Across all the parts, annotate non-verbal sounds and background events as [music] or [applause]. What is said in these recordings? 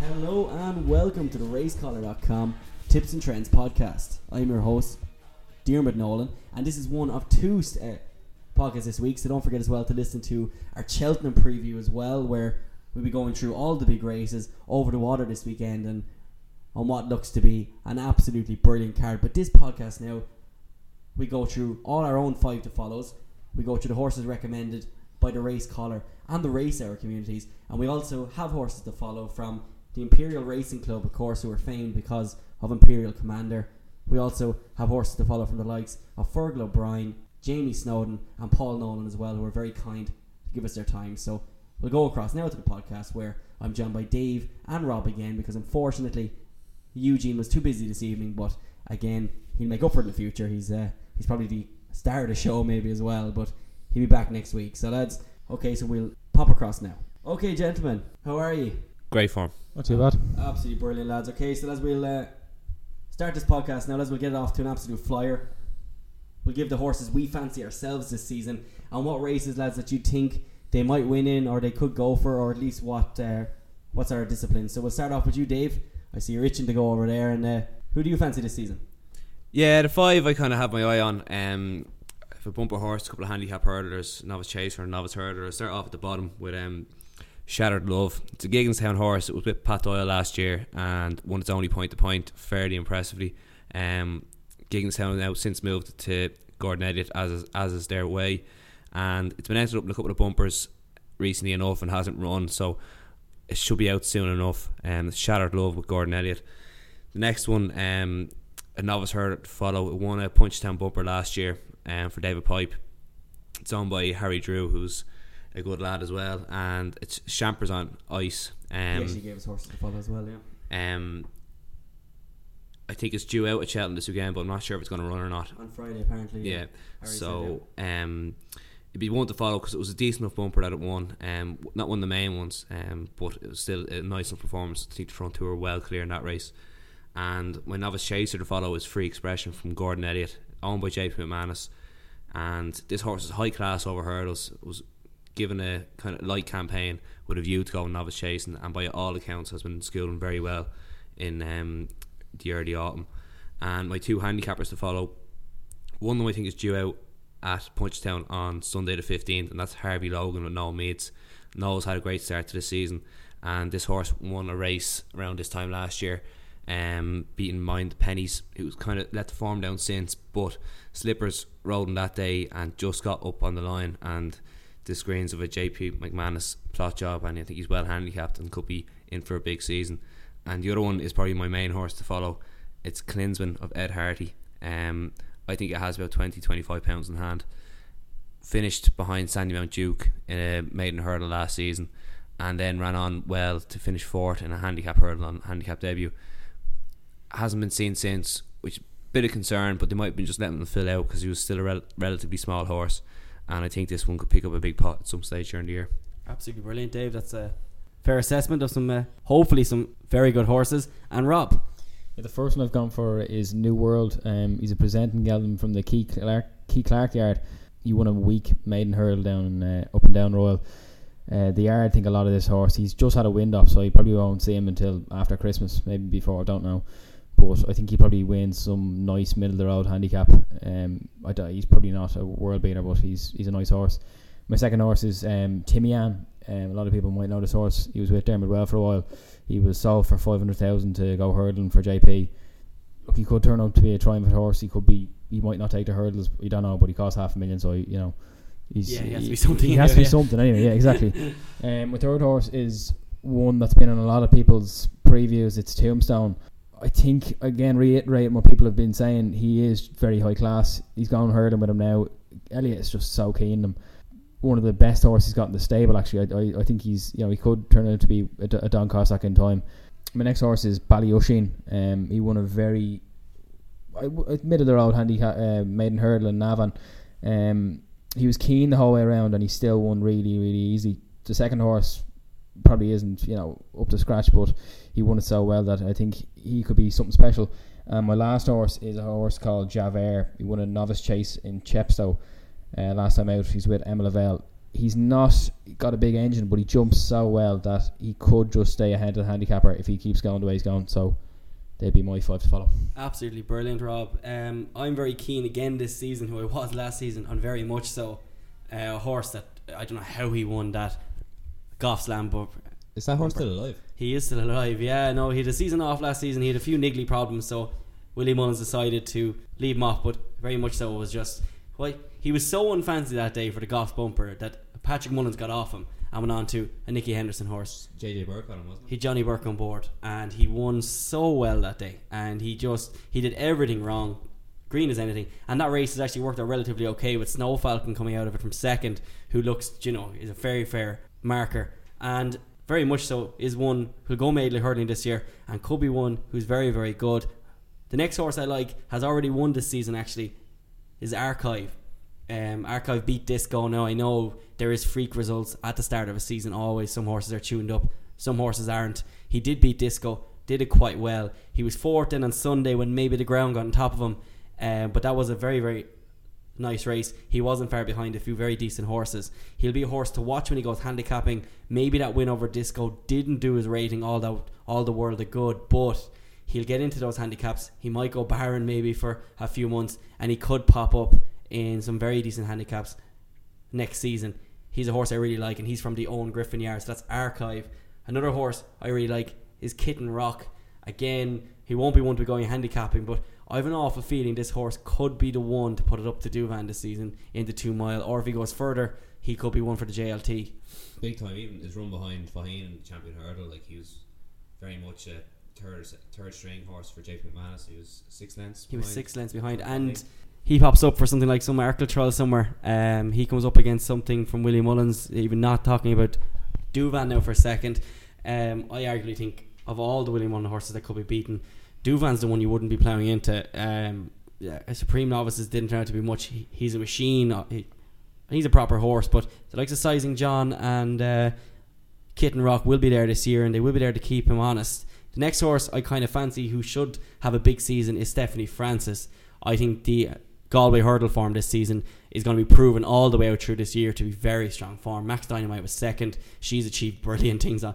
Hello and welcome to the racecaller.com tips and trends podcast. I'm your host, Diarmuid Nolan, and this is one of two uh, podcasts this week. So don't forget as well to listen to our Cheltenham preview as well, where we'll be going through all the big races over the water this weekend and on what looks to be an absolutely brilliant card. But this podcast now, we go through all our own five to follows. We go through the horses recommended by the race caller and the race hour communities, and we also have horses to follow from the Imperial Racing Club, of course, who are famed because of Imperial Commander. We also have horses to follow from the likes of Fergal O'Brien, Jamie Snowden, and Paul Nolan as well, who are very kind to give us their time. So we'll go across now to the podcast where I'm joined by Dave and Rob again because unfortunately Eugene was too busy this evening, but again he'll make up for it in the future. He's uh, he's probably the star of the show maybe as well, but he'll be back next week. So lads, okay, so we'll pop across now. Okay, gentlemen, how are you? Great form. Not too bad. Absolutely brilliant, lads. Okay, so as we'll uh, start this podcast now, as we'll get it off to an absolute flyer. We'll give the horses we fancy ourselves this season, and what races, lads, that you think they might win in, or they could go for, or at least what uh, what's our discipline. So we'll start off with you, Dave. I see you're itching to go over there, and uh, who do you fancy this season? Yeah, the five I kind of have my eye on. Um, if a bumper horse, a couple of handicap hurdlers, novice chaser, and novice hurdler. I'll start off at the bottom with um, Shattered Love. It's a Gigginstown horse. It was with Pat Doyle last year and won its only point to point fairly impressively. Um, Gigginstown now since moved to Gordon Elliott as is, as is their way, and it's been entered up in a couple of bumpers recently enough and hasn't run, so it should be out soon enough. Um, Shattered Love with Gordon Elliott. The next one, um, a novice to follow. It won a Punchestown bumper last year um, for David Pipe. It's owned by Harry Drew, who's a good lad as well, and it's Champers on ice. Um, he gave us horses to follow as well, yeah. Um, I think it's due out at Cheltenham this weekend, but I'm not sure if it's going to run or not. On Friday, apparently. Yeah. Said, so um, it'd be one to follow because it was a decent enough bumper that it won. Um, not one of the main ones, um, but it was still a nice enough performance. I think the front two were well clear in that race. And my novice chaser to follow is Free Expression from Gordon Elliott, owned by JP McManus. And this horse is high class over hurdles. It was given a kind of light campaign with a view to going novice chasing, and by all accounts has been schooling very well in um, the early autumn. And my two handicappers to follow, one of them I think is due out at Punchestown on Sunday the 15th, and that's Harvey Logan with Noel Meade's. Noel's had a great start to the season, and this horse won a race around this time last year, um, beating Mind the Pennies, who's kind of let the form down since, but Slippers rode him that day and just got up on the line, and the screens of a JP McManus plot job, and I think he's well handicapped and could be in for a big season. And the other one is probably my main horse to follow. It's Klinsman of Ed Hardy. Um, I think it has about 20 25 pounds in hand. Finished behind Sandymount Duke in a maiden hurdle last season, and then ran on well to finish fourth in a handicap hurdle on handicap debut. Hasn't been seen since, which a bit of concern, but they might have been just letting him fill out because he was still a rel- relatively small horse, and I think this one could pick up a big pot at some stage during the year. Absolutely brilliant, Dave. That's a fair assessment of some, uh, hopefully, some very good horses. And Rob, Yeah, the first one I've gone for is New World. Um, he's a presenting gelding from the Key Clark, Key Clark yard. He won a week maiden hurdle down uh, up and down Royal. Uh, the yard I think a lot of this horse. He's just had a wind up, so you probably won't see him until after Christmas, maybe before. I don't know, but I think he probably wins some nice middle of the road handicap. Um, I don't, he's probably not a world beater, but he's he's a nice horse. My second horse is um, Timiyan. Um, a lot of people might know this horse. He was with Dermot Weld for a while. He was sold for five hundred thousand to go hurdling for JP. Look, he could turn out to be a triumphant horse. He could be. He might not take the hurdles. You don't know, but he costs half a million. So you know, he's Yeah, he has to be something He has to be yeah. something anyway. Yeah, exactly. [laughs] um, my third horse is one that's been on a lot of people's previews. It's Tombstone. I think again, reiterate what people have been saying. He is very high class. He's gone hurdling with him now. Elliott is just so keen him. One of the best horses he's got in the stable. Actually, I, I, I think he's you know he could turn out to be a, a Don Cossack in time. My next horse is Ballyoisin. Um, he won a very middle of the road handicap uh, maiden hurdle in Navan. Um, he was keen the whole way around, and he still won really, really easy. The second horse probably isn't, you know, up to scratch, but he won it so well that I think he could be something special. Um, my last horse is a horse called Javert. He won a novice chase in Chepstow uh, last time out. He's with Emma Lavelle. he's not got a big engine, but he jumps so well that he could just stay ahead of the handicapper if he keeps going the way he's going. So they'd be my five to follow. Absolutely brilliant, Rob. Um, I'm very keen again this season, who I was last season, and very much so. Uh, a horse that I don't know how he won that Goffs Land, but Is that horse still alive? He is still alive. Yeah, no, he had a season off last season. He had a few niggly problems, so Willie Mullins decided to leave him off, but very much so it was just why he was so unfancy that day for the golf bumper that Patrick Mullins got off him and went on to a Nicky Henderson horse. JJ Burke on him, wasn't He had Johnny Burke on board, and he won so well that day. And he just he did everything wrong, green as anything. And that race has actually worked out relatively okay with Snow Falcon coming out of it from second, who looks you know is a very fair marker and very much so is one who'll go Maidley hurdling this year and could be one who's very very good. The next horse I like has already won this season actually is Archive. Um, Archive beat Disco. Now I know there is freak results at the start of a season. Always some horses are tuned up, some horses aren't. He did beat Disco, did it quite well. He was fourth in on Sunday when maybe the ground got on top of him, um, but that was a very very nice race. He wasn't far behind a few very decent horses. He'll be a horse to watch when he goes handicapping. Maybe that win over Disco didn't do his rating all the all the world of good, but he'll get into those handicaps. He might go barren maybe for a few months, and he could pop up in some very decent handicaps next season. He's a horse I really like, and he's from the Eoin Griffin Yard, so that's Archive. Another horse I really like is Kitten Rock. Again, he won't be one to be going handicapping, but I have an awful feeling this horse could be the one to put it up to Douvan this season in the two mile, or if he goes further, he could be one for the JLT. Big time. Even his run behind Faugheen in the champion hurdle, like he was very much a third third string horse for JP McManus. He was six lengths. He was behind. six lengths behind, and he pops up for something like some Arkle trial somewhere. Um, he comes up against something from William Mullins. Even not talking about Douvan now for a second. Um, I arguably think of all the William Mullins horses that could be beaten, Douvan's the one you wouldn't be ploughing into. Um, yeah, Supreme Novices didn't turn out to be much. He, he's a machine. Uh, He, he's a proper horse, but the likes of Sizing John and uh, Kitten Rock will be there this year, and they will be there to keep him honest. The next horse I kind of fancy who should have a big season is Stephanie Frances. I think the Galway hurdle form this season is going to be proven all the way out through this year to be very strong form. Max Dynamite was second. She's achieved brilliant things on,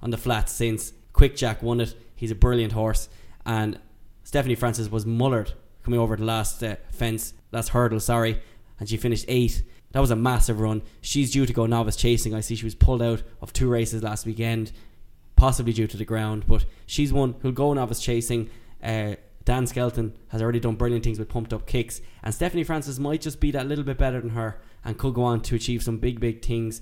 on the flat since. Quick Jack won it. He's a brilliant horse. And Stephanie Frances was mullered coming over the last uh, fence, last hurdle, sorry, and she finished eighth. That was a massive run. She's due to go novice chasing. I see she was pulled out of two races last weekend, possibly due to the ground, but she's one who'll go novice chasing. Uh, Dan Skelton has already done brilliant things with pumped up kicks, and Stephanie Francis might just be that little bit better than her and could go on to achieve some big, big things.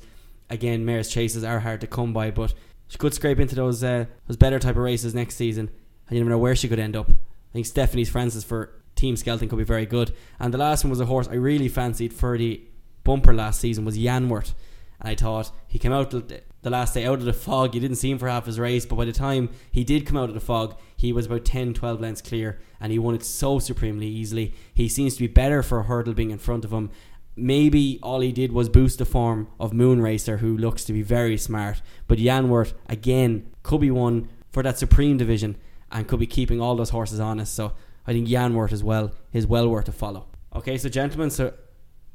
Again, mares chases are hard to come by, but she could scrape into those uh, those better type of races next season, and you never know where she could end up. I think Stephanie's Frances for Team Skelton could be very good. And the last one was a horse I really fancied for the bumper last season was Yanworth. And I thought he came out the the last day out of the fog. You didn't see him for half his race, but by the time he did come out of the fog, he was about 10, 12 lengths clear and he won it so supremely easily. He seems to be better for a hurdle being in front of him. Maybe all he did was boost the form of Moonracer, who looks to be very smart. But Yanworth, again, could be one for that Supreme division and could be keeping all those horses honest. So I think Yanworth as well is well worth a follow. Okay, so gentlemen, so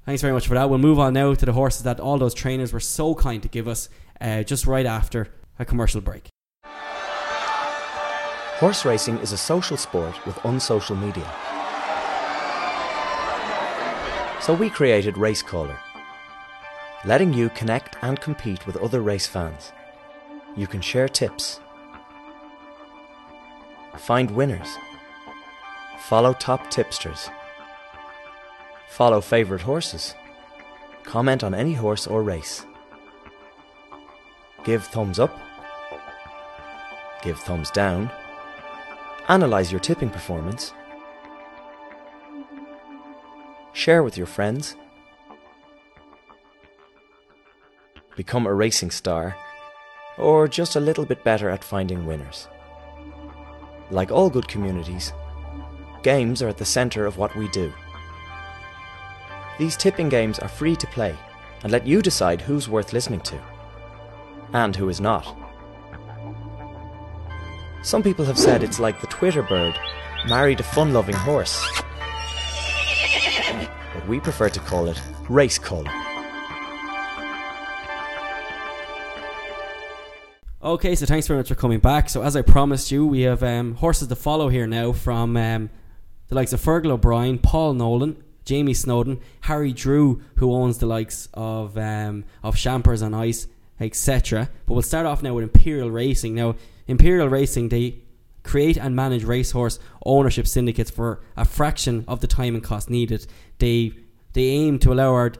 thanks very much for that. We'll move on now to the horses that all those trainers were so kind to give us uh, just right after a commercial break. Horse racing is a social sport with unsocial media. So we created Racecaller, letting you connect and compete with other race fans. You can share tips, find winners, follow top tipsters, follow favourite horses, comment on any horse or race, give thumbs up, give thumbs down, analyze your tipping performance, share with your friends, become a racing star, or just a little bit better at finding winners. Like all good communities, games are at the centre of what we do. These tipping games are free to play and let you decide who's worth listening to and who is not. Some people have said it's like the Twitter bird married a fun loving horse. But we prefer to call it Racecaller. Okay, so thanks very much for coming back. So as I promised you, we have um, horses to follow here now from um, the likes of Fergal O'Brien, Paul Nolan, Jamie Snowden, Harry Drew, who owns the likes of um, of Champers on Ice, etc. But we'll start off now with Imperial Racing. Now, Imperial Racing they create and manage racehorse ownership syndicates for a fraction of the time and cost needed. They they aim to allow our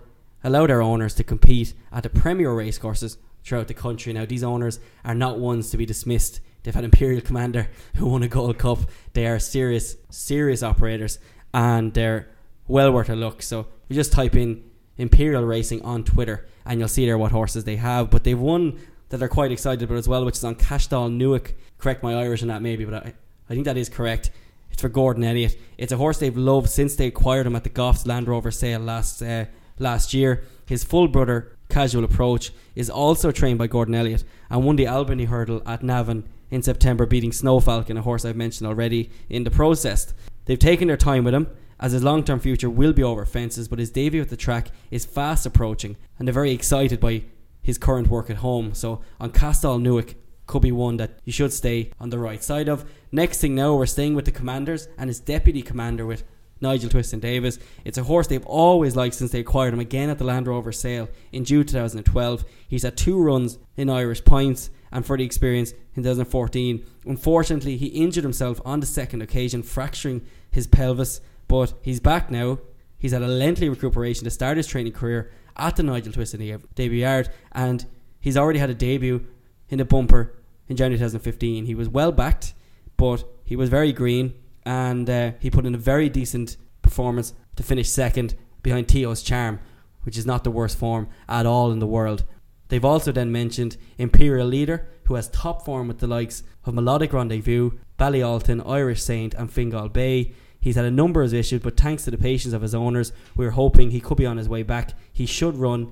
allow their owners to compete at the premier racecourses throughout the country. Now, these owners are not ones to be dismissed. They've had Imperial Commander [laughs] who won a Gold Cup. They are serious, serious operators, and they're well worth a look. So, you just type in Imperial Racing on Twitter, and you'll see there what horses they have. But they've one that they're quite excited about as well, which is on Cashdoll Newark. Correct my Irish on that, maybe, but I, I think that is correct. It's for Gordon Elliott. It's a horse they've loved since they acquired him at the Goffs Land Rover sale last uh, last year. His full brother Casual Approach is also trained by Gordon Elliott and won the Albany Hurdle at Navan in September, beating Snow Falcon, a horse I've mentioned already in the process. They've taken their time with him, as his long term future will be over fences, but his debut at the track is fast approaching, and they're very excited by his current work at home. So on Castall Newick, could be one that you should stay on the right side of. Next thing now, we're staying with the commanders and his deputy commander with Nigel Twiston-Davies. It's a horse they've always liked since they acquired him again at the Land Rover sale in June 2012. He's had two runs in Irish points and for the experience in 2014. Unfortunately, he injured himself on the second occasion, fracturing his pelvis, but he's back now. He's had a lengthy recuperation to start his training career at the Nigel Twiston debut yard, and he's already had a debut in the bumper in January 2015. He was well backed, but he was very green and uh, he put in a very decent performance to finish second behind Tio's Charm, which is not the worst form at all in the world. They've also then mentioned Imperial Leader, who has top form with the likes of Melodic Rendezvous, Ballyalton, Irish Saint, and Fingal Bay. He's had a number of issues, but thanks to the patience of his owners, we're hoping he could be on his way back. He should run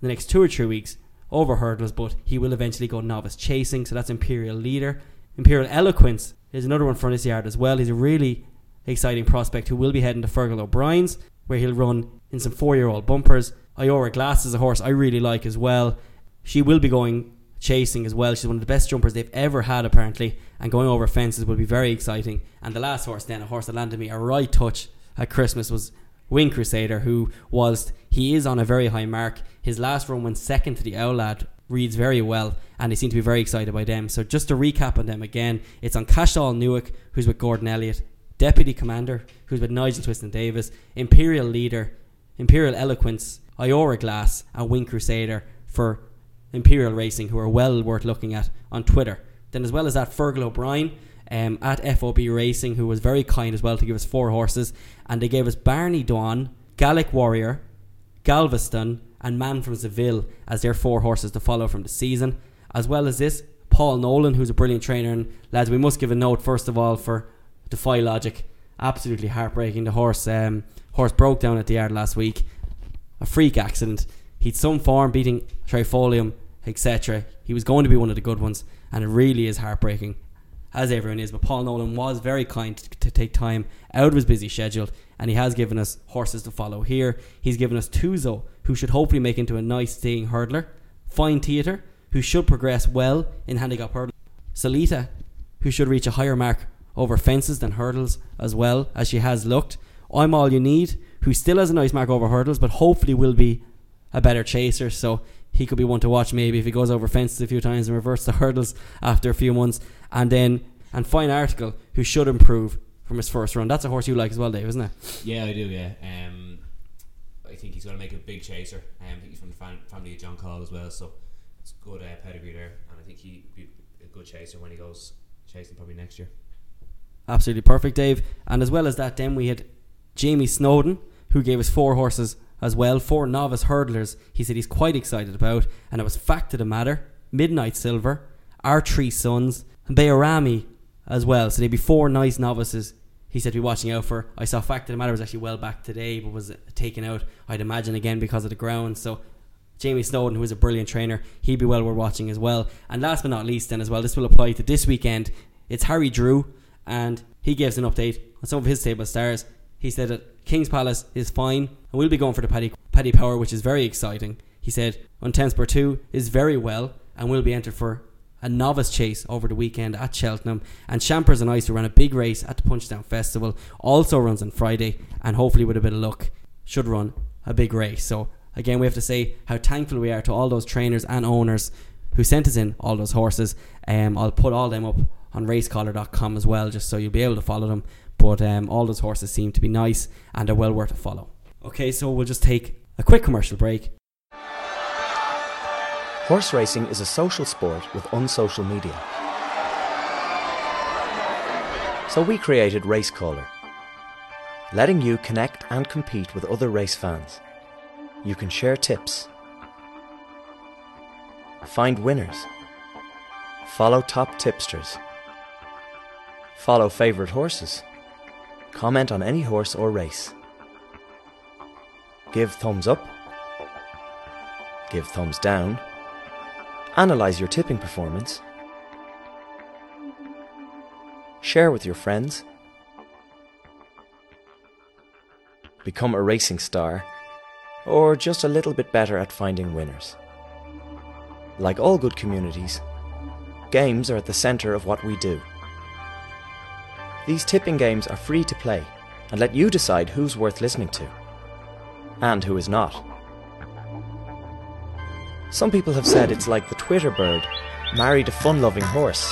the next two or three weeks over hurdles, but he will eventually go novice chasing. So that's Imperial Leader. Imperial Eloquence there's another one from this yard as well. He's a really exciting prospect who will be heading to Fergal O'Brien's, where he'll run in some four year old bumpers. Iora Glas is a horse I really like as well. She will be going chasing as well. She's one of the best jumpers they've ever had, apparently, and going over fences will be very exciting. And the last horse, then, a horse that landed me a right touch at Christmas, was Wing Crusader, who, whilst he is on a very high mark, his last run went second to the Oulad reads very well, and they seem to be very excited by them. So just to recap on them again, it's on Cashall Newick, who's with Gordon Elliott, Deputy Commander, who's with Nigel Twiston-Davies, Imperial Leader, Imperial Eloquence, Iora Glas, and Wing Crusader for Imperial Racing, who are well worth looking at on Twitter. Then, as well as that, Fergal O'Brien um, at FOB Racing, who was very kind as well to give us four horses, and they gave us Barney Dawn, Gallic Warrior, Galveston, and Man from Seville as their four horses to follow from the season. As well as this, Paul Nolan, who's a brilliant trainer. And lads, we must give a note first of all for Defy Logic. Absolutely heartbreaking. The horse um, horse broke down at the yard last week. A freak accident. He'd some form beating Trifolium, etc. He was going to be one of the good ones, and it really is heartbreaking, as everyone is. But Paul Nolan was very kind to, to take time out of his busy schedule and he has given us horses to follow here. He's given us Tuzo, who should hopefully make into a nice staying hurdler. Fine Theatre, who should progress well in handicap hurdles. Salita, who should reach a higher mark over fences than hurdles as well as she has looked. I'm All You Need, who still has a nice mark over hurdles, but hopefully will be a better chaser. So he could be one to watch maybe if he goes over fences a few times and reverts the hurdles after a few months. And then, and Fine Article, who should improve from his first run. That's a horse you like as well, Dave, isn't it? Yeah, I do. Yeah. Um, I think he's going to make a big chaser. Um, I think he's from the fam- family of John Call as well, so it's good uh, pedigree there, and I think he be a good chaser when he goes chasing probably next year. Absolutely perfect, Dave. And as well as that, then we had Jamie Snowden, who gave us four horses as well, four novice hurdlers. He said he's quite excited about, and it was Fact of the Matter, Midnight Silver, Our Three Sons, and Bayarami as well. So they'd be four nice novices he said to be watching out for. I saw Fact of the Matter was actually well back today, but was taken out, I'd imagine, again because of the ground. So Jamie Snowden, who is a brilliant trainer, he'd be well worth watching as well. And last but not least, then as well, this will apply to this weekend. It's Harry Drew, and he gives an update on some of his table stars. He said that King's Palace is fine, and we'll be going for the Paddy, Paddy Power, which is very exciting. He said Un Temps Pour Tout is very well, and will be entered for a novice chase over the weekend at Cheltenham. And Champers on Ice, who ran a big race at the Punchestown Festival, also runs on Friday. And hopefully, with a bit of luck, should run a big race. So, again, we have to say how thankful we are to all those trainers and owners who sent us in all those horses. Um, I'll put all them up on racecaller.com as well, just so you'll be able to follow them. But um, all those horses seem to be nice and are well worth a follow. Okay, so we'll just take a quick commercial break. Horse racing is a social sport with unsocial media. So we created Racecaller, letting you connect and compete with other race fans. You can share tips, find winners, follow top tipsters, follow favourite horses, comment on any horse or race, give thumbs up, give thumbs down, analyse your tipping performance, share with your friends, become a racing star, or just a little bit better at finding winners. Like all good communities, games are at the centre of what we do. These tipping games are free to play and let you decide who's worth listening to and who is not. Some people have said it's like the Twitter bird married a fun loving horse.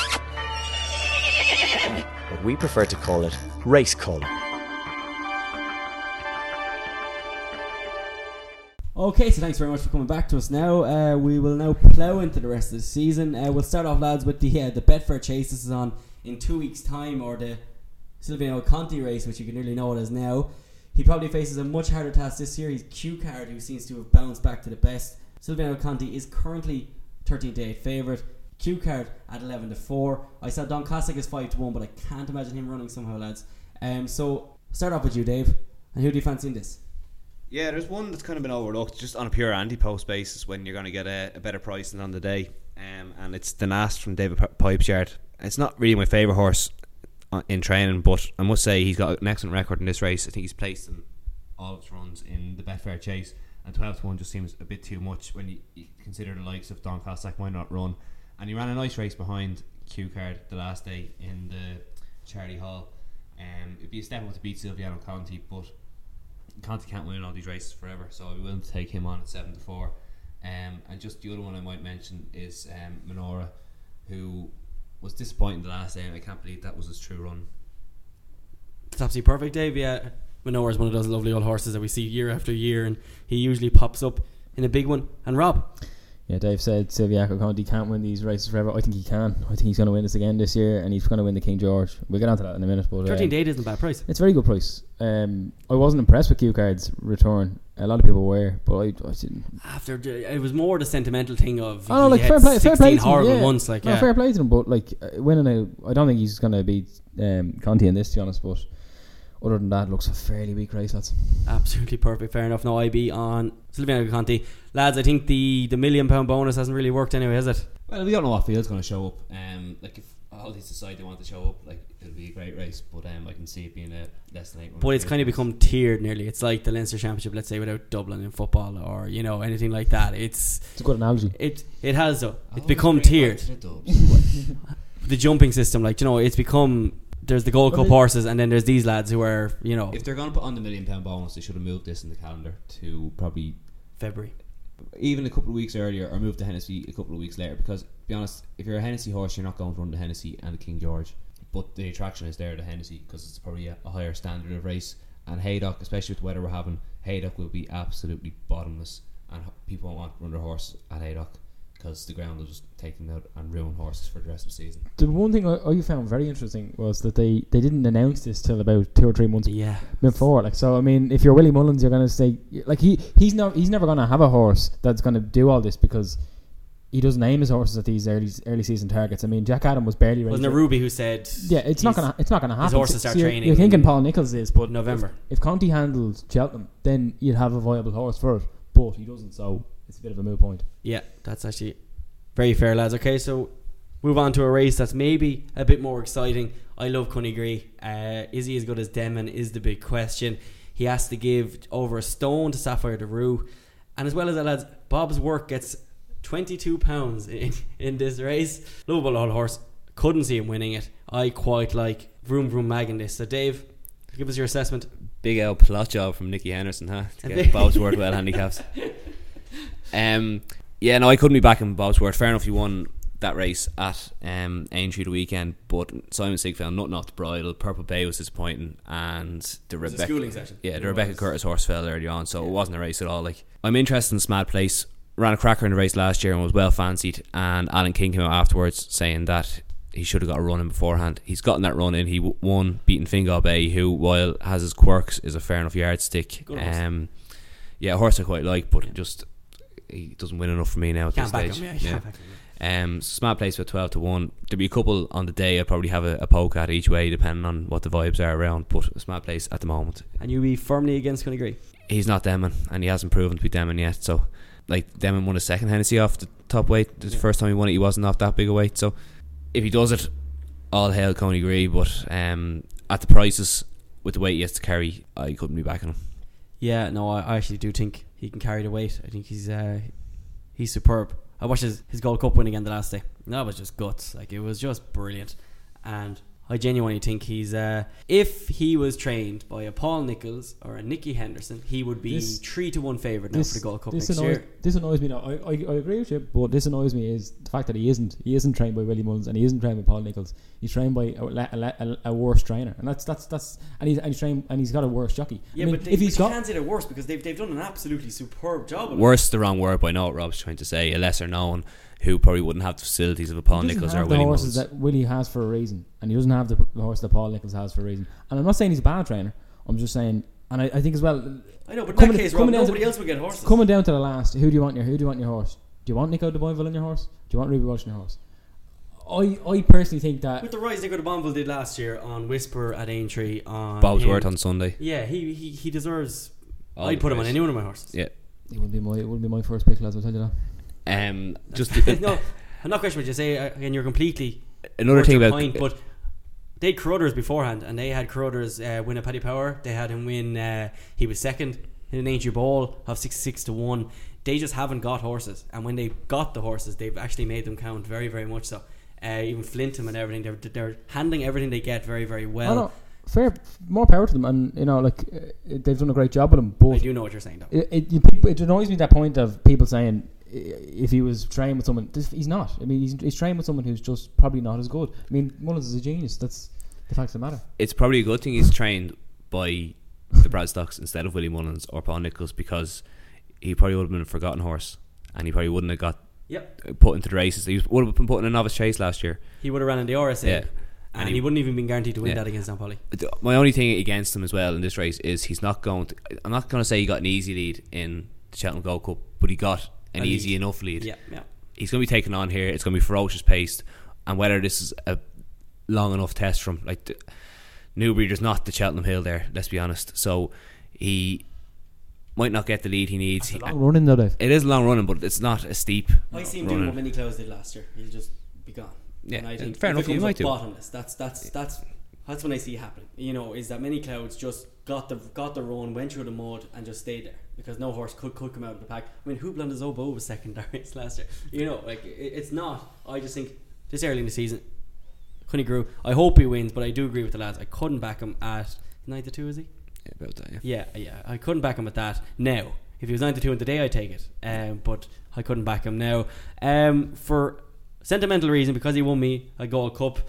But we prefer to call it Racecaller. Okay, so thanks very much for coming back to us now. Uh, we will now plough into the rest of the season. Uh, we'll start off, lads, with the uh, the Betfair Chase. This is on in two weeks' time, or the Silviniaco Conti race, which you can nearly know it as now. He probably faces a much harder task this year. He's Cue Card, who seems to have bounced back to the best. Silviniaco Conti is currently 13 to 8 favourite. Cue Card at 11 to 4. I saw Don Cossack is 5 to 1, but I can't imagine him running somehow, lads. Um, so, start off with you, Dave. And who do you fancy in this? Yeah, there's one that's kind of been overlooked just on a pure anti-post basis when you're going to get a, a better price than on the day, um, and it's Dynaste from David P- Pipe's yard. It's not really my favourite horse uh, in training, but I must say he's got an excellent record in this race. I think he's placed in all of his runs in the Betfair Chase, and 12 to 1 just seems a bit too much when you, you consider the likes of Don Cossack might not run. And he ran a nice race behind Cue Card the last day in the Charlie Hall. Um, it'd be a step up to beat Silviniaco Conti, but Conti can't win all these races forever, so I'll be willing to take him on at seven to four. Um, and just the other one I might mention is um, Menorah, who was disappointing the last day, and I can't believe that was his true run. It's absolutely perfect, Dave. Yeah, Menorah is one of those lovely old horses that we see year after year, and he usually pops up in a big one. And Rob, Yeah, Dave said Silviniaco Conti can't win these races forever. I think he can. I think he's going to win this again this year, and he's going to win the King George. We'll get onto that in a minute. But thirteen um, eight isn't a bad price. it's a very good price. Um, I wasn't impressed with Cue Card's return. A lot of people were, but I, I didn't. After it was more the sentimental thing of Oh, like fair play, fair play to him. horrible yeah. months. Like no, yeah, fair play to him. But like uh, winning a, I don't think he's going to beat um, Conti in this, to be honest. But other than that, looks a fairly weak race, lads. absolutely perfect. Fair enough. No IB on Silviniaco Conti, lads. I think the the million pound bonus hasn't really worked anyway, has it? Well, we don't know what field's going to show up. Um, like if all these decide they want to show up, like it'll be a great race. But um, I can see it being a less than eight. run But it's field. kind of become tiered nearly. It's like the Leinster Championship, let's say, without Dublin in football or you know anything like that. It's It's a good analogy. it it has though. It's Oh, become tiered. back to the Dubs. The jumping system, like you know, it's become. There's the Gold Well, Cup horses, and then there's these lads who are you know if they're going to put on the million pound bonus, they should have moved this in the calendar to probably February. even a couple of weeks earlier, or moved to Hennessy a couple of weeks later. Because, to be honest, if you're a Hennessy horse, you're not going to run the Hennessy and the King George. But the attraction is there, the Hennessy, because it's probably a, a higher standard of race. And Haydock, especially with the weather we're having, Haydock will be absolutely bottomless, and h- people won't want to run their horse at Haydock because the ground will just take them out and ruin horses for the rest of the season. The one thing I, I found very interesting was that they, they didn't announce this till about two or three months Yeah, before. Like, so I mean, if you're Willie Mullins, you're gonna say like he he's not he's never gonna have a horse that's gonna do all this because he doesn't name his horses at these early early season targets. I mean, Djakadam was barely ready. wasn't it Ruby who said? Yeah, it's not gonna it's not gonna happen. His horses So- start so you're, training You're thinking Paul Nicholls is, but November. If, if Conti handled Cheltenham, then you'd have a viable horse for it. But he doesn't, so it's a bit of a moot point. Yeah, that's actually very fair, lads. Okay, so move on to a race that's maybe a bit more exciting. I love Coneygree. Uh, is he as good as Denman? Is the big question. He has to give over a stone to Saphir du Rheu. And as well as that, lads, Bobs Worth gets 22 pounds [laughs] in, in this race. Lovable old horse. Couldn't see him winning it. I quite like Vroum Vroum Mag in this. So, Dave, give us your assessment. Big L plot job from Nicky Henderson, huh? To [laughs] get Bobs Worth well handicaps. [laughs] Um, yeah, no, I couldn't be back in Bobs Worth. Fair enough, he won that race at um, Aintree the weekend, but Simonsig not nothing off the bridle. Purple Bay was disappointing, and the Rebecca, schooling session. yeah, It the Rebecca was. Curtis horse fell early on, so it wasn't a race at all. Like I'm interested in Smad Place. Ran a cracker in the race last year and was well fancied. And Alan King came out afterwards saying that he should have got a run in beforehand. He's gotten that run in. He won, beating Fingal Bay, who while has his quirks is a fair enough yardstick. Um, yeah, a horse I quite like, but just he doesn't win enough for me now at Can't this back stage. him. Yeah, back him. Um, Smad Place for twelve to one. There'll be a couple on the day. I'd probably have a, a poke at each way, depending on what the vibes are around. But a Smad Place at the moment. And you be firmly against Coney He's not Denman, and he hasn't proven to be Denman yet. So, like Denman won a second Hennessy off the top weight. The Yeah. first time he won it. He wasn't off that big a weight. So, if he does it, all hail Coney Gree. But um, at the prices with the weight he has to carry, I couldn't be backing him. Yeah, no, I, I actually do think he can carry the weight. I think he's uh, he's superb. I watched his, his Gold Cup win again the last day. That was just guts. Like it was just brilliant. And I genuinely think he's uh, if he was trained by a Paul Nicholls or a Nicky Henderson, he would be This- three to one favourite now this, for the Gold Cup this next annoys, year. This annoys me now. I, I, I agree with you, but this annoys me is the fact that he isn't. He isn't trained by Willie Mullins and he isn't trained by Paul Nicholls. He's trained by a, a, a, a worse trainer, and that's that's that's and he's and he's trained and he's got a worse jockey. Yeah, I mean, but, they, if but he's you got can't say they're worse because they've, they've done an absolutely superb job. of it. Worse, the wrong word, but I know what Rob's trying to say. A lesser known who probably wouldn't have the facilities of a Paul he doesn't Nicholls or have a the Willie horses Mullins. that Willie has for a reason, and he doesn't have the, the horse that Paul Nicholls has for a reason. And I'm not saying he's a bad trainer. I'm just saying, and I, I think as well, I know, but in Coming- that case, Rob, coming down to- nobody else would get horses. coming down to the last, who do you want your who do you want your horse? Do you want Nico de Boinville in your horse? Do you want Ruby Walsh in your horse? I I personally think that With the rise Nico de Boinville did last year on Whisper at Aintree on Bob's him. word on Sunday. Yeah, he, he, he deserves. All I'd the put him on praise. any one of my horses. Yeah. it would be my it would be my first pick, lads. I'll tell you that. Um, just no, I'm not questioning what you say. uh, Again, you're completely another thing about point, but they had Carruthers beforehand, and they had Carruthers uh, win a Paddy Power. They had him win. Uh, he was second in an Aintree Bowl of sixty-six to one. They just haven't got horses, and when they got the horses, they've actually made them count very, very much so. Uh, even Flintham and everything, they're, they're handling everything they get very, very well. oh, no, fair, more power to them, and you know, like uh, they've done a great job with them. But I do know what you're saying, though. it, it, it annoys me that point of people saying i- if he was trained with someone, this, he's not. I mean, he's, he's trained with someone who's just probably not as good. I mean, Mullins is a genius. That's the fact of the matter. it's probably a good thing he's trained by the Bradstocks instead of Willie Mullins or Paul Nicholls because he probably would have been a forgotten horse and he probably wouldn't have got Yep, put into the races. He would have been put in a novice chase last year. he would have ran in the RSA, Yeah. and, And he, he- wouldn't even been guaranteed to win Yeah. that against Don Poli. The- My only thing against him as well in this race is he's not going. To, I'm not going to say he got an easy lead in the Cheltenham Gold Cup, but he got an lead. easy enough lead. Yeah, yeah. He's going to be taken on here. It's going to be ferocious paced, and whether this is a long enough test from like the, Newbury, there's not the Cheltenham Hill there. Let's be honest. So he might not get the lead he needs. He- Long running though, Dave. it is long running, but it's not a steep. I see him running. doing what Many Clouds did last year. He'll just be gone. Yeah, and I think fair if enough, he might do. bottomless. That's that's that's that's when I see it happening. You know, is that many clouds just got the got the run, went through the mud, and just stayed there because no horse could could come out of the pack. I mean, Houblon des Obeaux was second [laughs] last year. You know, like it, it's not. I just think this early in the season, Coneygree. I hope he wins, but I do agree with the lads. I couldn't back him at nine to two. Is he? Yeah, about that, yeah. Yeah, yeah. I couldn't back him at that. Now, if he was 92 in the day, I'd take it. Um, but I couldn't back him now. Um, for sentimental reason, because he won me a Gold Cup,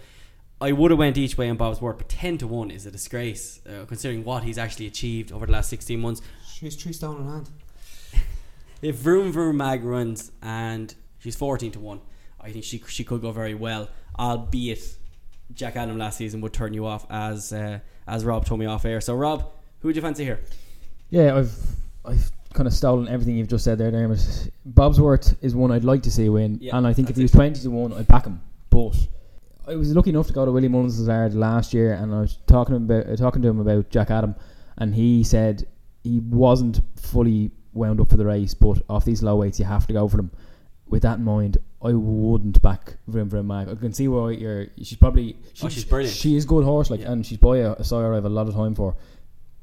I would have went each way on Bobs Worth, but 10 to 1 is a disgrace, uh, considering what he's actually achieved over the last 16 months. She's three stone in hand. [laughs] If Vroum Vroum Mag runs and she's 14 to 1, I think she, she could go very well, albeit Djakadam last season would turn you off, as, uh, as Rob told me off air. So, Rob, who would you fancy here? Yeah, I've I've kind of stolen everything you've just said there, Diarmuid. Bobsworth is one I'd like to see win, Yeah, and I think if he was it. twenty to one, I'd back him. But I was lucky enough to go to Willie Mullins' Lazard last year, and I was talking to him about uh, talking to him about Djakadam, and he said he wasn't fully wound up for the race, but off these low weights, you have to go for them. With that in mind, I wouldn't back Vroum Vroum Mag. I can see why you're. She's probably. She, Oh, she's brilliant. She is good horse, like, Yeah. and she's by a, a sire I have a lot of time for.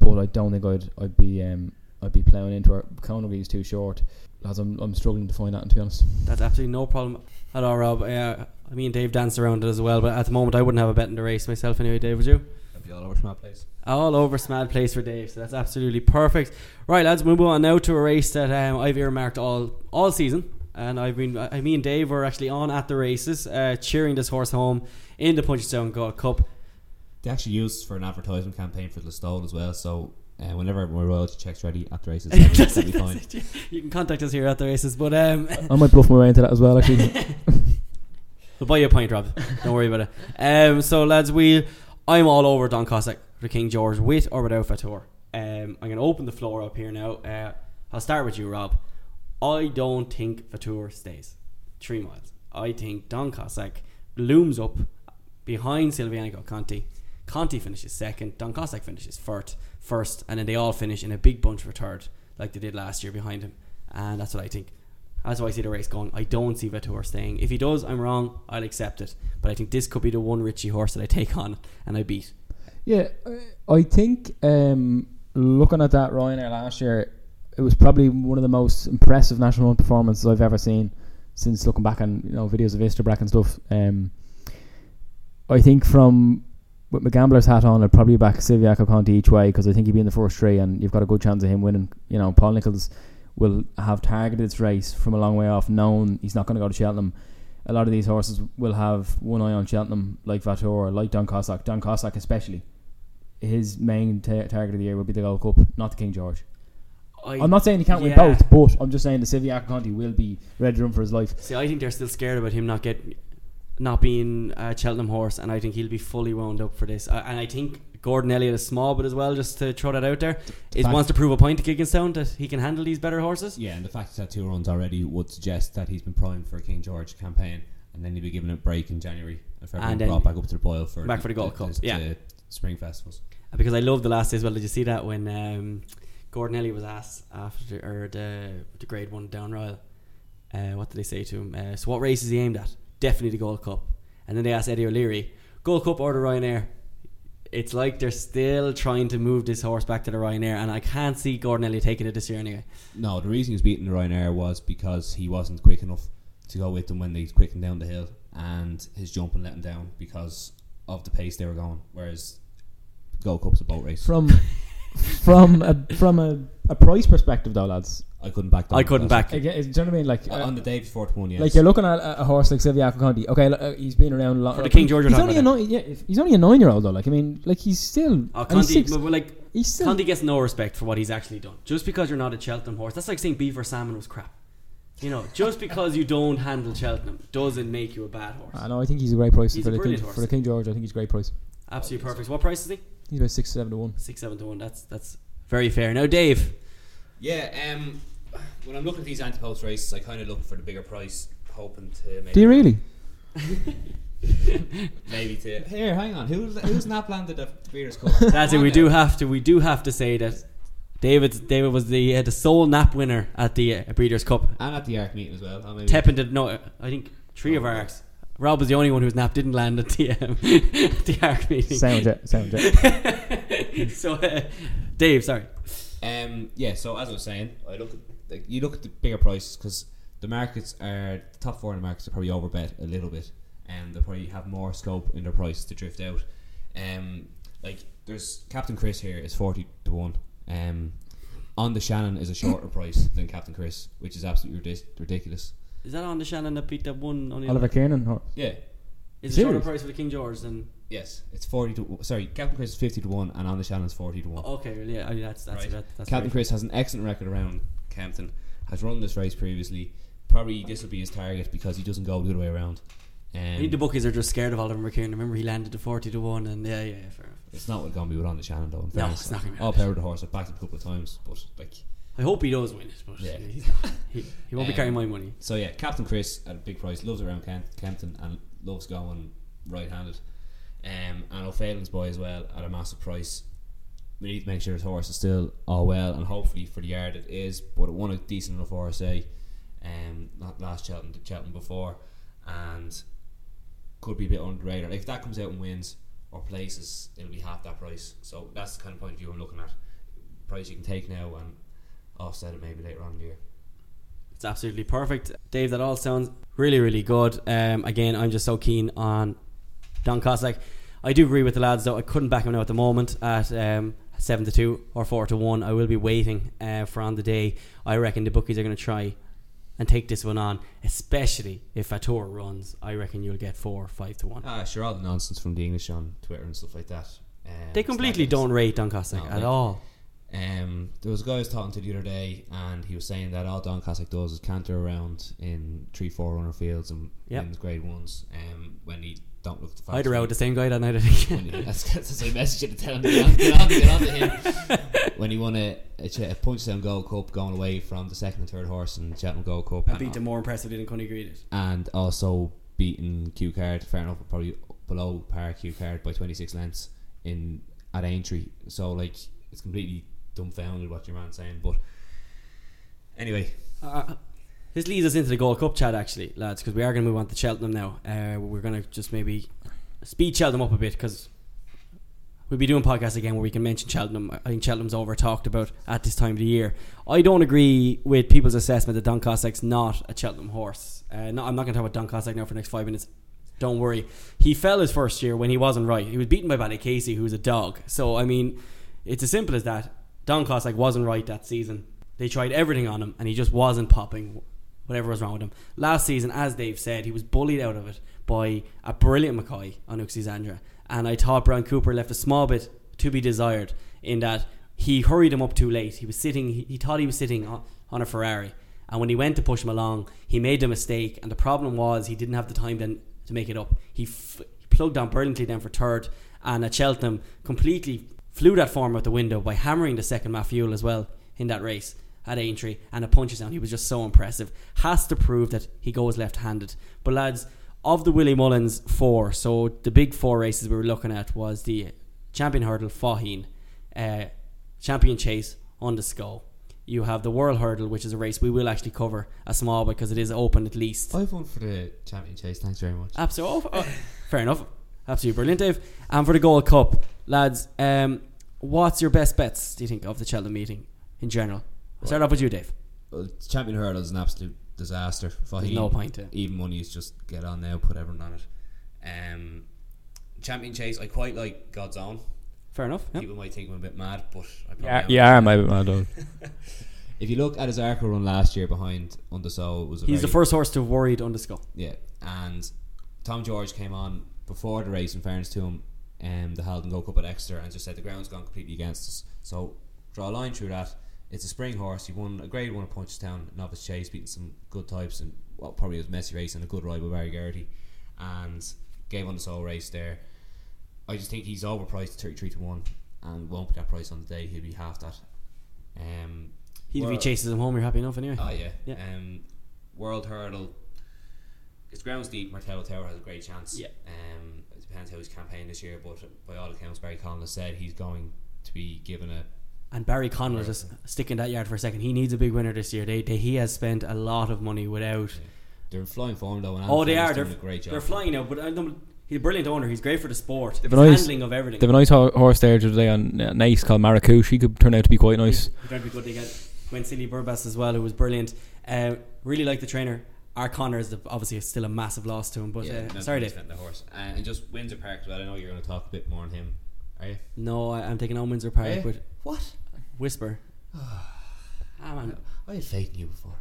But I don't think I'd I'd be um I'd be ploughing into her. Connery is too short. lads, I'm, I'm struggling to find that. To be honest, That's absolutely no problem at all, Rob. Uh, me and Dave danced around it as well, but at the moment I wouldn't have a bet in the race myself anyway. Dave, would you? I'd be all over my place. All over Smad place for Dave, so that's absolutely perfect. Right, lads, we'll move on now to a race that um, I've earmarked all all season, and I've been, I, me and Dave were actually on at the races, uh, cheering this horse home in the Punchestown Gold Cup. They actually used for an advertisement campaign for Listowel as well. So uh, whenever my royalty checks ready at the races, [laughs] that'll be- That's that'll it, be fine. You can contact us here at the races, but um, I might bluff my way into that as well. Actually, [laughs] [laughs] We'll buy you a pint, Rob. Don't worry about it. Um, so, lads, we I'm all over Don Cossack for King George with or without Vautour. Um, I'm going to open the floor up here now. Uh, I'll start with you, Rob. I don't think Vautour stays three miles. I think Don Cossack looms up behind Silviniaco Conti. Conti finishes second. Don Cossack finishes first, first, and then they all finish in a big bunch for third, like they did last year behind him. And that's what I think. Why I see the race going. I don't see Vautour staying. If he does, I'm wrong. I'll accept it. But I think this could be the one Richie horse that I take on and I beat. yeah, I think um, looking at that Ryanair last year, it was probably one of the most impressive national performances I've ever seen since looking back on you know videos of Istabraq and stuff. Um, I think from with McGambler's hat on, I'd probably back Silviniaco Conti each way because I think he'd be in the first three and you've got a good chance of him winning. You know, Paul Nicholls will have targeted this race from a long way off, known he's not going to go to Cheltenham. A lot of these horses will have one eye on Cheltenham, like Vautour, like Don Cossack. Don Cossack, especially, his main ta- target of the year will be the Gold Cup, not the King George. I, I'm not saying he can't yeah. win both, but I'm just saying the Silviniaco Conti will be ready to run for his life. See, I think they're still scared about him not getting, not being a Cheltenham horse, and I think he'll be fully wound up for this. Uh, and I think Gordon Elliott is small, but as well, just to throw that out there, is fact- wants to prove a point to Gigginstown that he can handle these better horses. Yeah, and the fact he's had two runs already would suggest that he's been primed for a King George campaign, and then he'll be given a break in January and February And then brought back up to the boil for back for the Gold Cup, yeah. the spring festivals. because I love the last day as well. Did you see that when um, Gordon Elliott was asked after or the the Grade One down Royal? Uh, what did they say to him? Uh, so what race is he aimed at? Definitely the Gold Cup. And then they asked Eddie O'Leary, Gold Cup or the Ryanair? It's like they're still trying to move this horse back to the Ryanair, and I can't see Gordon Elliott taking it this year anyway. No, the reason he was beating the Ryanair was because he wasn't quick enough to go with them when they quickened down the hill, and his jumping let him down because of the pace they were going. Whereas Gold Cup's a boat race. From from a from a, a price perspective, though, lads, I couldn't back. I couldn't back. again, do you know what I mean? Like, Uh, on the day before one. Yes. Like you're looking at a, a horse like Silviniaco Conti. Okay, uh, he's been around a lot. For the King George He's only a nine. Yeah, he's only a nine-year-old though. Like I mean, like he's still. Oh, and he's Conti, six. but, but, like He's still. Conti gets no respect for what he's actually done. Just because you're not a Cheltenham horse, that's like saying Beef or Salmon was crap. You know, just because you don't handle Cheltenham doesn't make you a bad horse. I know. I think he's a great price He's for a the King, brilliant for the King George. I think he's a great price. Absolutely perfect. What price is he? He's about six seven to one. Six seven to one. That's that's very fair. Now, Dave. Yeah, um, when I'm looking at these anti-post races, I kind of look for the bigger price, hoping to maybe Do you really? [laughs] maybe to here. Hang on, who's who's not landed at the Breeders' Cup? [laughs] That's it. We on do have to. We do have to say that David. David was the uh, the sole nap winner at the uh, Breeders' Cup. and at the Arc meeting as well. Oh, maybe. Tepin did no. I think three of our arcs. Rob was the only one whose nap didn't land at the um, [laughs] the arc meeting. Sound jet. Sound jet. so, uh, Dave, sorry. Um, yeah, so as I was saying, I look at like, you look at the bigger prices because the markets are the top four in the markets are probably overbet a little bit, and they probably have more scope in their price to drift out. Um, like there's Captain Chris here is forty to one. Um, on the Shannon is a shorter price than Captain Chris, which is absolutely ridic- ridiculous. Is that on the Shannon that beat that one? On the Oliver Kiernan. horse. Yeah. Is it shorter price for the King George than? Yes, it's forty to sorry. Captain Chris is fifty to one, and on the Shannon's forty to one. Okay, really, yeah, I mean, that's that's Right. that, that's Captain Chris has an excellent record around Kempton. Has run this race previously. Probably this will be his target because he doesn't go the other way around. Um, I think the bookies are just scared of Oliver McKeon. Remember, he landed to forty to one, and yeah, yeah, yeah fair enough. it's not what going to be with on the Shannon though. In No, fairness. it's not be All power the horse. I've backed him a couple of times, but like I hope he does win it, but Yeah. he's not. He, he won't be [laughs] Um, carrying my money. so. Yeah, Captain Chris at a big price loves around Camp- Kempton and loves going right-handed. Um, and O'Faolains Boy as well at a massive price. We need to make sure his horse is still all well, and hopefully for the yard it is. But it won a decent enough RSA, um, not last Cheltenham, Cheltenham before, and could be a bit under the radar. If that comes out and wins or places, it'll be half that price. So that's the kind of point of view I'm looking at. Price you can take now and offset it maybe later on in the year. It's absolutely perfect, Dave. That all sounds really, really good. Um, again, I'm just so keen on Don Cossack. I do agree with the lads, though. I couldn't back him now at the moment at um, seven to two or four to one. I will be waiting uh, for on the day. I reckon the bookies are going to try and take this one on, especially if Vautour runs. I reckon you'll get four, five to one. Ah, sure, all the nonsense from the English on Twitter and stuff like that. Um, they completely don't rate Don Cossack No, at all. Um, there was a guy I was talking to the other day, and he was saying that all Don Cossack does is canter around in three, four runner fields and Yep. wins grade ones. Um, when he don't look at the I'd facts. around the same guy that night. I think. That's, that's a message to tell him get on, get on, get on to him. [laughs] when he won a, a, a Punchestown Gold Cup, going away from the second and third horse in the Cheltenham Gold Cup, I and, beat them more impressively than Coneygree. and also beaten Cue Card, fair enough, probably below par Cue Card by 26 lengths in at Aintree. So like it's completely dumbfounded what your man's saying. But anyway, Uh, this leads us into the Gold Cup chat, actually, lads, because we are going to move on to Cheltenham now. Uh, we're going to just maybe speed Cheltenham up a bit because we'll be doing podcasts again where we can mention Cheltenham. I think Cheltenham's over talked about at this time of the year. I don't agree with people's assessment that Don Cossack's not a Cheltenham horse. Uh, no, I'm not going to talk about Don Cossack now for the next five minutes. Don't worry. He fell his first year when he wasn't right. He was beaten by Ballycasey, Casey, who's a dog. So, I mean, it's as simple as that. Don Cossack wasn't right that season. They tried everything on him, and he just wasn't popping. Whatever was wrong with him. Last season, as Dave said, he was bullied out of it by a brilliant McCoy on Uxie. And I thought Brian Cooper left a small bit to be desired in that he hurried him up too late. He was sitting, he, he thought he was sitting on, on a Ferrari. And when he went to push him along, he made the mistake. And the problem was he didn't have the time then to make it up. He, f- he plugged on brilliantly then for third. And at Cheltenham, completely flew that form out the window by hammering the second Ma Filleule as well in that race at Aintree and a Punchestown. He was just so impressive. Has to prove that he goes left handed. But lads, of the Willie Mullins four, so the big four races we were looking at was the Champion Hurdle, Faugheen, uh, Champion Chase, Un de Sceaux. You have the World Hurdle, which is a race we will actually cover a small because it is open at least. I've won for the champion chase. Thanks very much. Absolutely. Oh, oh, fair enough. Absolutely brilliant, Dave. And for the Gold Cup, lads, um, what's your best bets, do you think, of the Cheltenham meeting in general? I'll start off with you, Dave. Well, champion hurdle is an absolute disaster. There's no point to it. Even money is just get on now, put everyone on it. Um, champion chase, I quite like God's Own. Fair enough. Yeah. People might think I'm a bit mad, but I probably Yeah, am. you are my my dog. If you look at his Arkle run last year behind Un de Sceaux, it was a He's the first horse to have worried on the. Yeah, and Tom George came on before the race. In fairness to him, um, the Haldon Gold Cup at Exeter, and just said the ground's gone completely against us. So draw a line through that. It's a spring horse. He won a grade one at Punchestown, novice chase, beating some good types, and what probably was a messy race and a good ride with Barry Geraghty, and gave Un de Sceaux race there. I just think he's overpriced, thirty three to one, and won't be that price on the day. He'll be half that. Um, He, if he Well- chases him home, you're happy enough anyway. Oh yeah. Yeah. Um, World Hurdle. It's grounds deep. Martello Tower has a great chance. Yeah. Um, depends how he's campaigned this year, but by all accounts, Barry Connell has said he's going to be given a. And Barry Connell, just sticking that yard for a second, he needs a big winner this year. They, they he has spent a lot of money without. They're in flying form though. And Oh, they are. They're, doing a great job. they're flying now, but I don't, he's a brilliant owner. He's great for the sport. They've a nice- handling of everything. They have a nice ho- horse there today on uh, nice called Marrakesh. He could turn out to be quite nice. He's going be good. They get Gwencily Berbas as well, who was brilliant. Uh, really like the trainer. Our Conor is the, obviously still a massive loss to him, but yeah, uh, sorry, Dave. the horse. Uh, and just Windsor Park as well. I know you're going to talk a bit more on him. Are you? No, I, I'm taking on Windsor Park with What? Whisper. [sighs] ah man, I had faith in you before.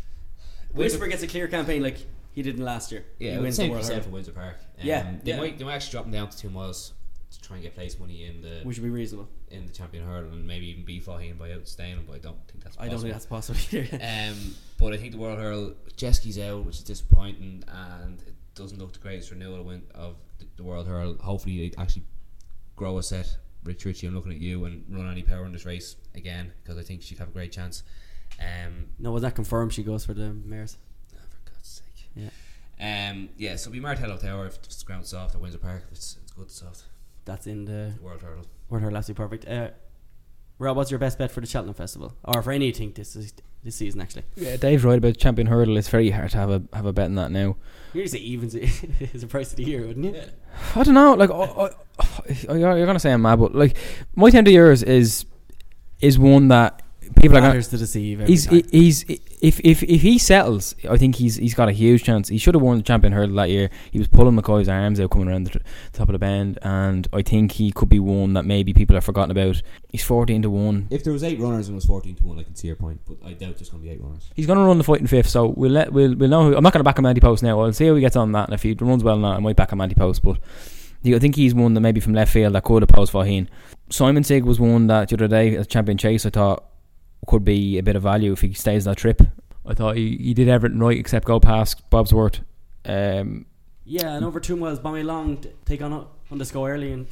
[laughs] Whisper gets a clear campaign like he did in last year. Yeah, he wins the World percent for Windsor Park. Um, Yeah, they yeah. might they might actually drop him down to two miles to try and get place money in the which would be reasonable. in the champion hurdle and maybe even beat Faugheen by outstaying him, but I don't think that's. possible. I don't think that's possible [laughs] either. Um, but I think the world hurl Jezki's out, which is disappointing, and it doesn't look the greatest renewal of, win- of the, the world hurl. Hopefully, they actually grow a set. Rich Ricci, I'm looking at you and run Annie Power in this race again because I think she'd have a great chance. Um, no, was that confirmed? She goes for the mares. oh, for God's sake. Yeah. Um, yeah, so it'll be Martello Tower if it's ground soft or Windsor Park if it's, it's good soft. That's in the World hurdle. World Hurdle. Absolutely perfect. Uh, Rob, what's your best bet for the Cheltenham Festival, or for anything this is, this season? Actually, Yeah, Dave's right about champion hurdle. It's very hard to have a have a bet in that now. you'd say evens is [laughs] the price of the year, wouldn't you? I don't know. Like, oh, oh, oh, you're you're gonna say I'm mad, but like, My Tent or Yours is is one that people are going. Matters to deceive. He's time. he's if if if he settles, I think he's he's got a huge chance. He should have won the champion hurdle that year. He was pulling McCoy's arms out coming around the top of the bend, and I think he could be one that maybe people have forgotten about. He's fourteen to one. If there was eight runners and it was fourteen to one, I can see your point, but I doubt there's going to be eight runners. He's going to run the fight in fifth, so we'll let we'll we'll know. Who, I'm not going to back him anti post now. I'll see how he gets on that, and if he runs well, now I might back him anti post. But I think he's one that maybe from left field that could oppose Faugheen. Simon Sig was one that the other day at Champion Chase I thought could be a bit of value if he stays that trip. I thought he, he did everything right except go past Bobs Worth. Um, yeah, and over two miles, Bommy Long take on on the score early and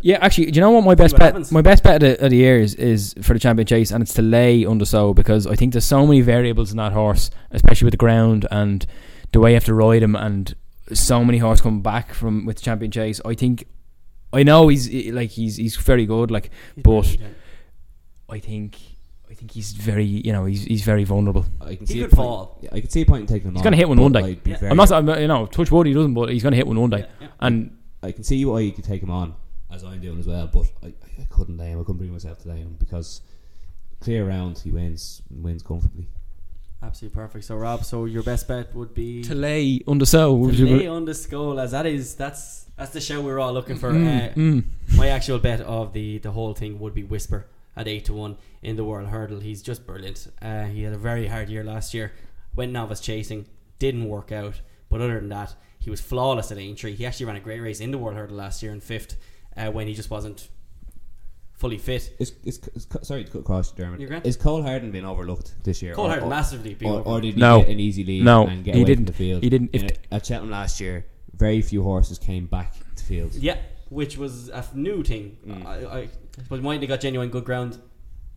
yeah, actually, do you know what my best bet? happens. My best bet of the, of the year is, is for the champion chase, and it's to lay Un de Sceaux because I think there's so many variables in that horse, especially with the ground and the way you have to ride him, and so many horses come back from with the champion chase. I think I know he's like he's he's very good, like, but I think I think he's very you know he's he's very vulnerable. I can He see could a point, fall. Yeah, I can see a point in taking him He's gonna hit one one day. I'd Yeah. I'm not I'm, you know touch wood he doesn't, but he's going to hit one one day, Yeah, yeah. and I can see why you could take him on, as I'm doing as well. But I, I- I couldn't lay him. I couldn't bring myself to lay him because clear round he wins wins comfortably. Absolutely perfect. So Rob, so your best bet would be to lay Un de Sceaux. to which is- lay Un de Sceaux, as that is that's that's the show we're all looking for. Mm, uh, mm. my actual bet of the the whole thing would be Whisper at eight to one in the World Hurdle. He's just brilliant. Uh, he had a very hard year last year. Went novice chasing, didn't work out. But other than that, he was flawless at Aintree. He actually ran a great race in the World Hurdle last year in fifth, uh, when he just wasn't fully fit. Is, is, is, sorry to cut across, Dermot. You're. Is Cole Harden been overlooked this year? Cole or, Harden or, massively being or, over- or did he No. get an easy lead No, and get he away didn't. from the field? He didn't. If In t- a- at Cheltenham last year, very few horses came back to field. Yeah, which was a new thing. Mm. I, I suppose might have got genuine good ground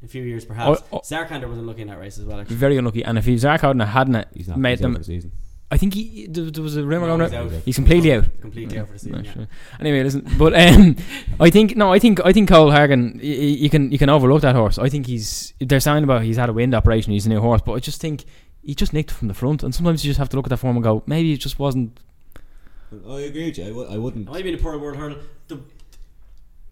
a few years perhaps. Oh, oh. Zarkandar wasn't looking at that race as well. Actually. very unlucky. And if he's Zach Howden hadn't He's not made he's them, over the season. I think he there, there was a rumor No, going he's around. out. He's completely out. Completely out for the season. Not Yeah. sure. Anyway, listen, but um, [laughs] I think no, I think I think Cole Harden. You, you can you can overlook that horse. I think he's they're saying about he's had a wind operation. He's a new horse, but I just think he just nicked from the front. And sometimes you just have to look at that form and go, maybe it just wasn't. I agree with you. I, w- I wouldn't. It might have been a poor World Hurdle. The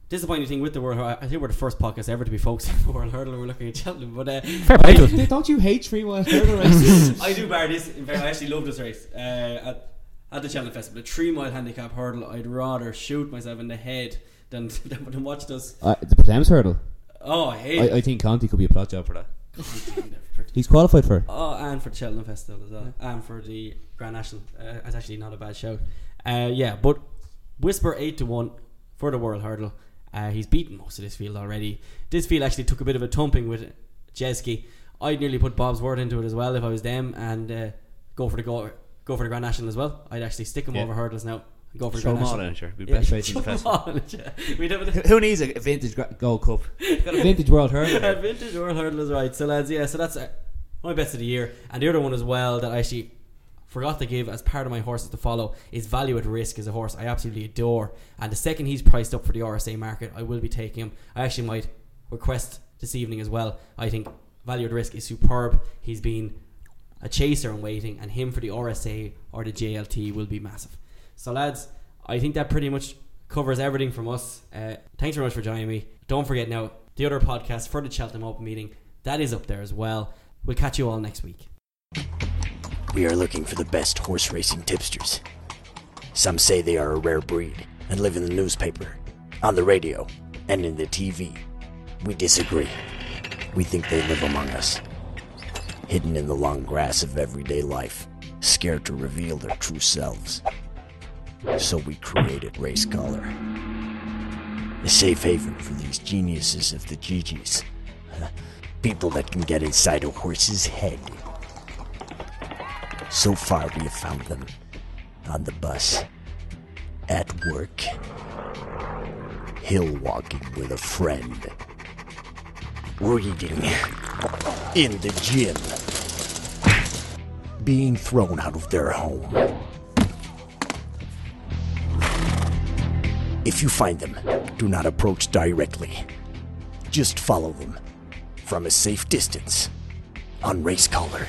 disappointing thing with the World Hurdle, I think we're the first podcast ever to be focused [laughs] on the World Hurdle. and We're looking at Cheltenham, but uh, Fair play to us. Don't you hate three mile [laughs] hurdle races? I do bar this. In fact, I actually love this race. Uh, at, at the Cheltenham Festival, a three mile handicap hurdle, I'd rather shoot myself in the head than [laughs] than, than watch this. uh, the Thames hurdle. Oh, I hate. I, I think Conti could be a plot job for that. He's qualified for it. Oh, and for the Cheltenham Festival as well, and for the Grand National. Uh, it's actually not a bad show. Uh, yeah, but Whisper eight to one for the World Hurdle. Uh, he's beaten most of this field already. This field actually took a bit of a thumping with Jezki. I'd nearly put Bobs Worth into it as well if I was them, and uh, go for the go, go for the Grand National as well. I'd actually stick him Yeah. over hurdles now. Go for the Throw Grand National. in, sure. Be best race in the come on, [laughs] yeah. A, Who needs a vintage gold cup? [laughs] Got a vintage world hurdle. a vintage World Hurdle is right. So lads, yeah, so that's uh, my best of the year. And the other one as well that I actually forgot to give as part of my horses to follow is Value at Risk is a horse I absolutely adore. And the second he's priced up for the RSA market, I will be taking him. I actually might request this evening as well. I think Value at Risk is superb. He's been a chaser and waiting, and him for the RSA or the JLT will be massive. So lads, I think that pretty much covers everything from us. Uh, thanks very much for joining me. Don't forget now the other podcast for the Cheltenham Open meeting that is up there as well. We'll catch you all next week. We are looking for the best horse racing tipsters. Some say they are a rare breed and live in the newspaper, on the radio, and in the TV. We disagree. We think they live among us, hidden in the long grass of everyday life, scared to reveal their true selves. So we created Racecaller, a safe haven for these geniuses of the GGs. [laughs] People that can get inside a horse's head so far, we have found them on the bus, at work, hill walking with a friend, reading in the gym, being thrown out of their home. If you find them, do not approach directly. Just follow them from a safe distance on Racecaller.